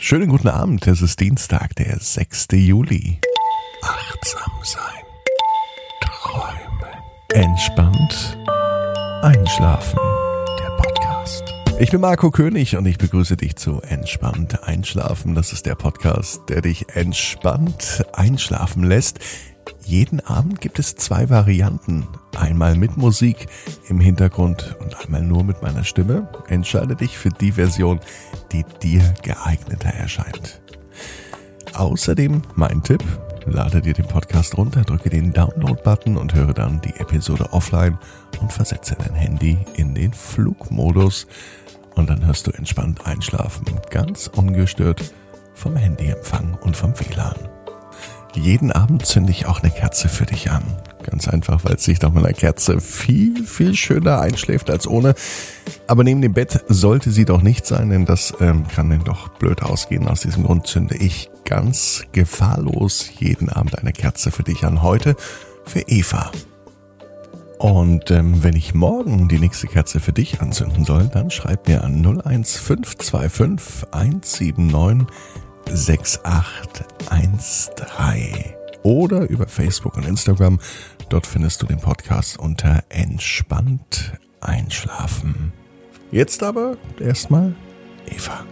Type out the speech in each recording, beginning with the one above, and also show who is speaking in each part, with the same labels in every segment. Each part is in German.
Speaker 1: Schönen guten Abend, es ist Dienstag, der 6. Juli. Achtsam sein. Träumen. Entspannt. Einschlafen. Der Podcast. Ich bin Marco König und ich begrüße dich zu Entspannt Einschlafen. Das ist der Podcast, der dich entspannt einschlafen lässt. Jeden Abend gibt es zwei Varianten. Einmal mit Musik im Hintergrund und einmal nur mit meiner Stimme. Entscheide dich für die Version, die dir geeigneter erscheint. Außerdem mein Tipp, lade dir den Podcast runter, drücke den Download-Button und höre dann die Episode offline und versetze dein Handy in den Flugmodus. Und dann hörst du entspannt einschlafen, ganz ungestört vom Handyempfang und vom WLAN. Jeden Abend zünde ich auch eine Kerze für dich an. Ganz einfach, weil es sich doch mit einer Kerze viel, viel schöner einschläft als ohne. Aber neben dem Bett sollte sie doch nicht sein, denn das ähm, kann dann doch blöd ausgehen. Aus diesem Grund zünde ich ganz gefahrlos jeden Abend eine Kerze für dich an. Heute für Eva. Und ähm, wenn ich morgen die nächste Kerze für dich anzünden soll, dann schreib mir an 01525 179 6813 oder über Facebook und Instagram. Dort findest du den Podcast unter Entspannt einschlafen. Jetzt aber erstmal Eva.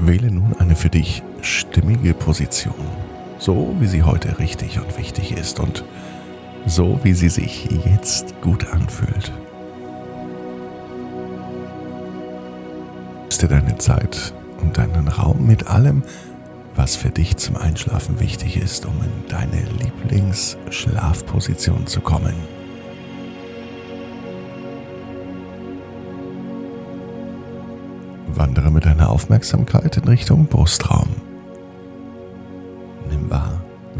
Speaker 1: Wähle nun eine für dich stimmige Position, so wie sie heute richtig und wichtig ist und so wie sie sich jetzt gut anfühlt. Nimmst dir deine Zeit und deinen Raum mit allem, was für dich zum Einschlafen wichtig ist, um in deine Lieblingsschlafposition zu kommen. Wandere mit deiner Aufmerksamkeit in Richtung Brustraum.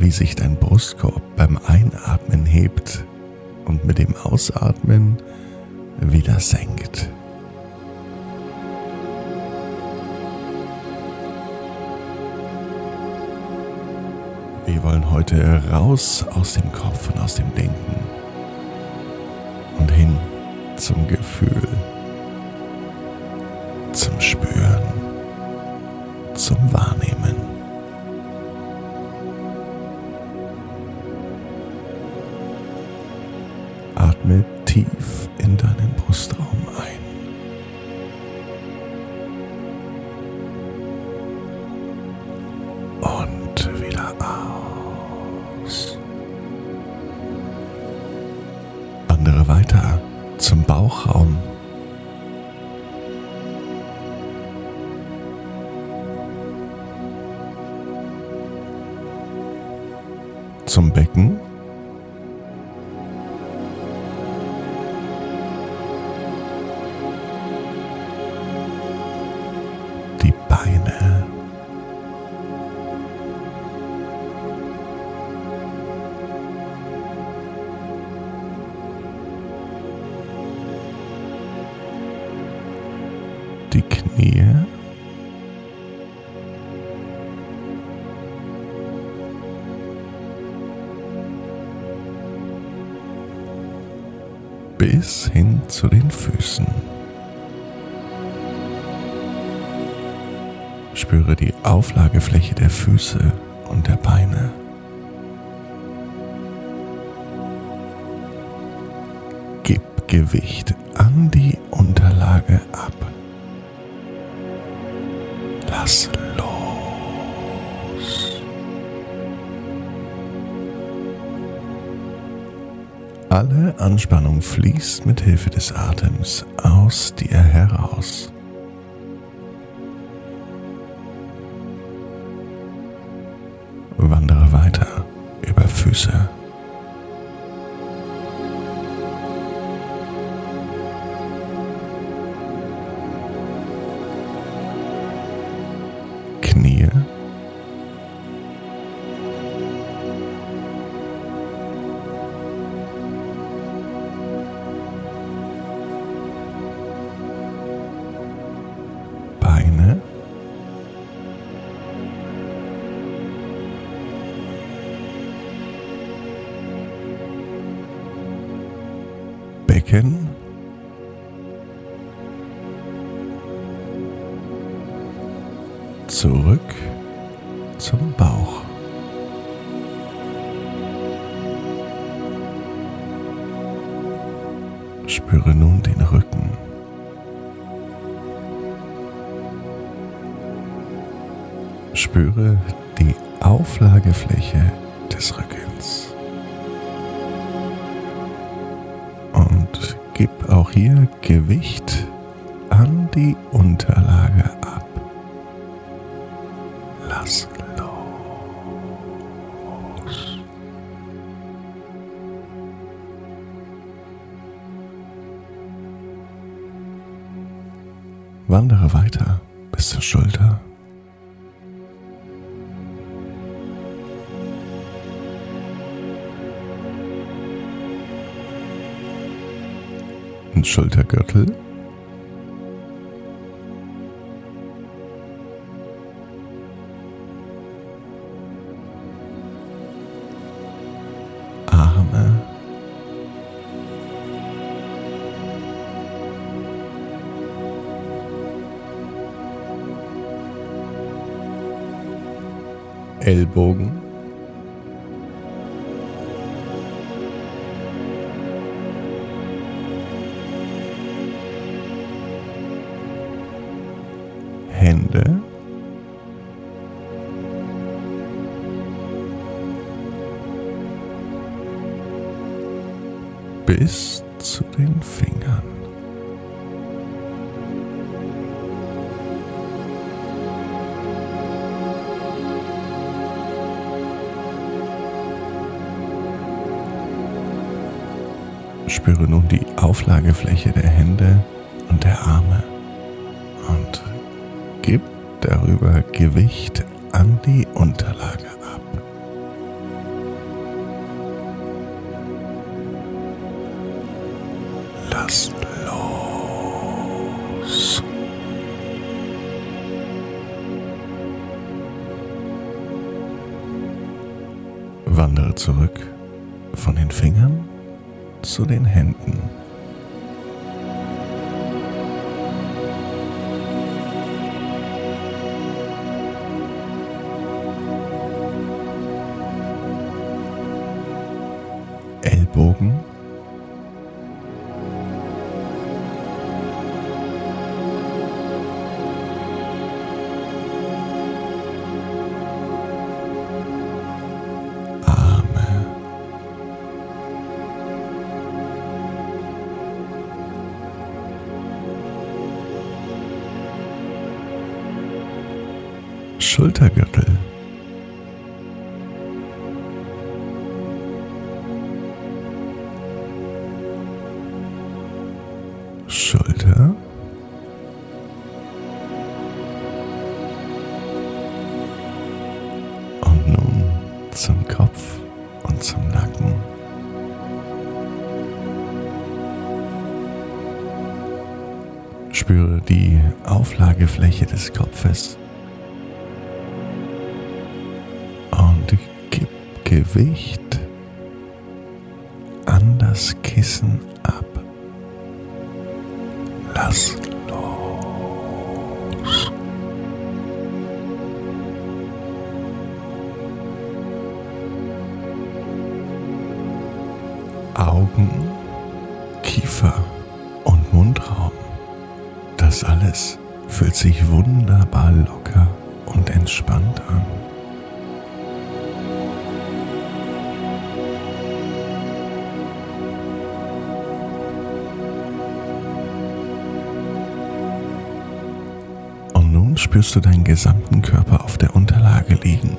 Speaker 1: Wie sich dein Brustkorb beim Einatmen hebt und mit dem Ausatmen wieder senkt. Wir wollen heute raus aus dem Kopf und aus dem Denken und hin zum Gefühl, zum Spüren, zum Wahrnehmen. Bauchraum. Bis hin zu den Füßen. Spüre die Auflagefläche der Füße und der Beine. Gib Gewicht an die Unterlage ab. Lass los. Alle Anspannung fließt mit Hilfe des Atems aus dir heraus. Wandere weiter über Füße. Becken. Zurück zum Bauch. Spüre nun den Rücken. Spüre die Auflagefläche des Rückens. Gib auch hier Gewicht an die Unterlage ab. Lass los. Wandere weiter bis zur Schulter. Schultergürtel. Arme. Ellbogen. Bis zu den Fingern. Spüre nun die Auflagefläche der Hände und der Arme und gib darüber Gewicht an die Unterlage Wandere zurück von den Fingern zu den Händen. Schultergürtel. Schulter. Und nun zum Kopf und zum Nacken. Spüre die Auflagefläche des Kopfes Gewicht an das Kissen ab. Lass los. Augen, Kiefer und Mundraum. Das alles fühlt sich wunderbar locker und entspannt an. Spürst du deinen gesamten Körper auf der Unterlage liegen.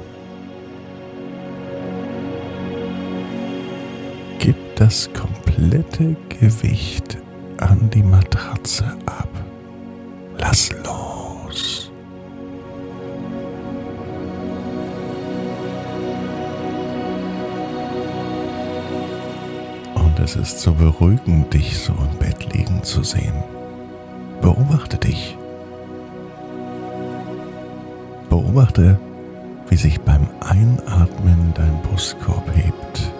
Speaker 1: Gib das komplette Gewicht an die Matratze ab. Lass los. Und es ist so beruhigend, dich so im Bett liegen zu sehen. Beobachte dich. Beobachte, wie sich beim Einatmen dein Brustkorb hebt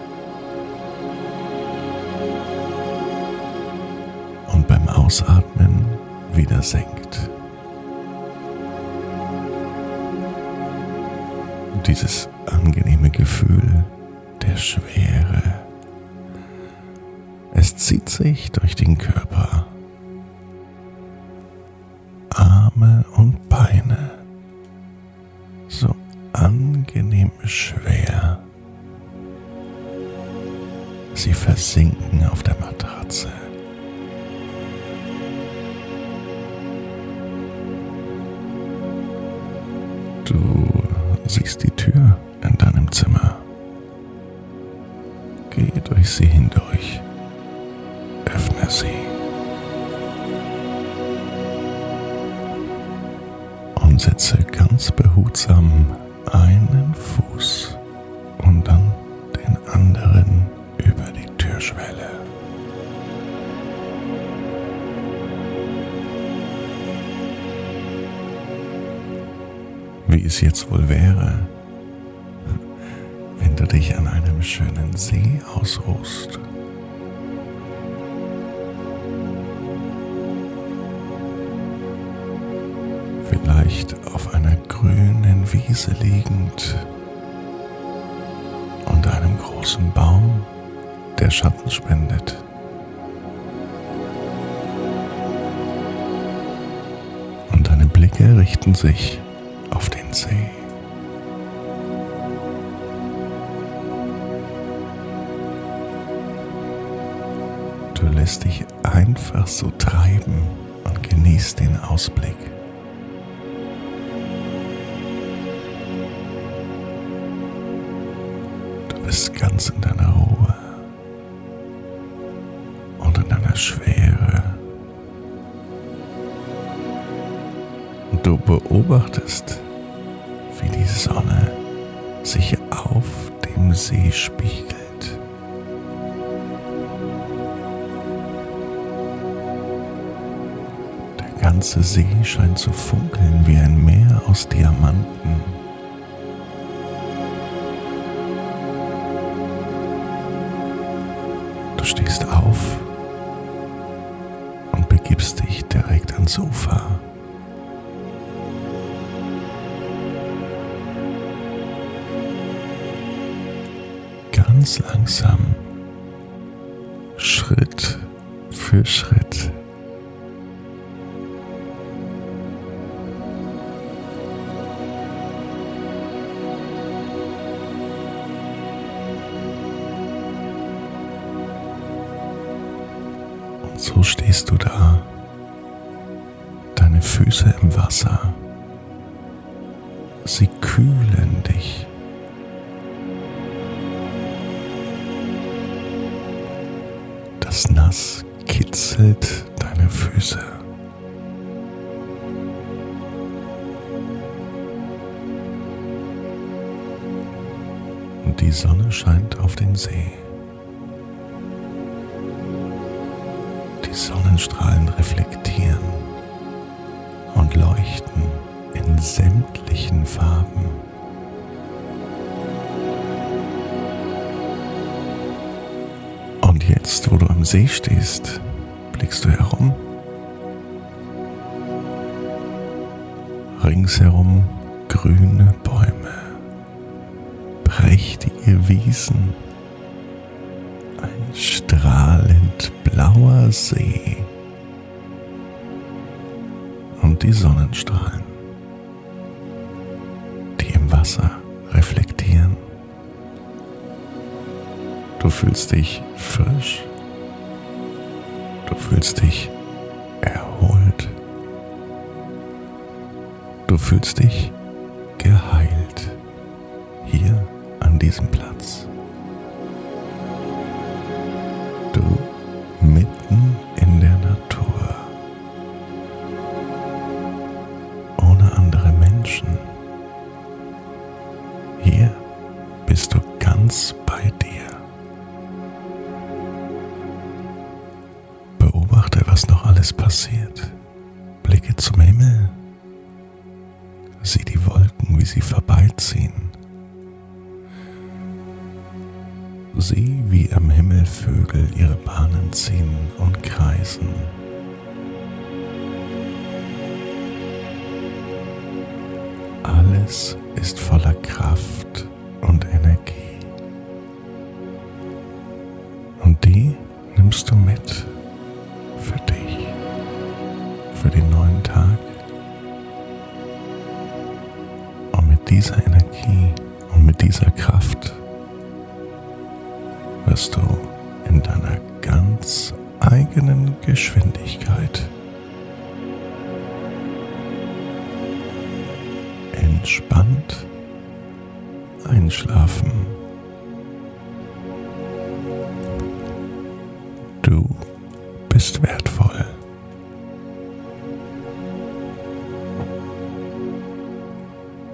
Speaker 1: Ausatmen wieder senkt. Dieses angenehme Gefühl der Schwere. Es zieht sich durch den Körper. Sie versinken auf der Matratze. Du siehst die Tür in deinem Zimmer. Geh durch sie hindurch. Öffne sie. Und setze ganz behutsam einen Fuß Türschwelle. Wie es jetzt wohl wäre, wenn du dich an einem schönen See ausruhst. Vielleicht auf einer grünen Wiese liegend unter einem großen Baum, der Schatten spendet. Und deine Blicke richten sich auf den See. Du lässt dich einfach so treiben und genießt den Ausblick. Du bist ganz in deiner beobachtest, wie die Sonne sich auf dem See spiegelt. Der ganze See scheint zu funkeln wie ein Meer aus Diamanten. Du stehst auf und begibst dich direkt ans Ufer. Ganz langsam, Schritt für Schritt. Und so stehst du da, deine Füße im Wasser. Sie kühlen dich. Das Nass kitzelt deine Füße. Und die Sonne scheint auf den See. Die Sonnenstrahlen reflektieren und leuchten in sämtlichen Farben. Jetzt, wo du am See stehst, blickst du herum. Ringsherum grüne Bäume, prächtige Wiesen, ein strahlend blauer See und die Sonnenstrahlen, die im Wasser reflektieren. Du fühlst dich frisch. Du fühlst dich erholt. Du fühlst dich geheilt hier an diesem Platz. passiert. Blicke zum Himmel. Sieh die Wolken, wie sie vorbeiziehen. Sieh, wie am Himmel Vögel ihre Bahnen ziehen und kreisen. Alles ist voller Kraft und Energie. Und die nimmst du mit für dich für den neuen Tag. Und mit dieser Energie und mit dieser Kraft wirst du in deiner ganz eigenen Geschwindigkeit entspannt einschlafen.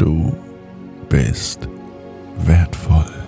Speaker 1: Du bist wertvoll.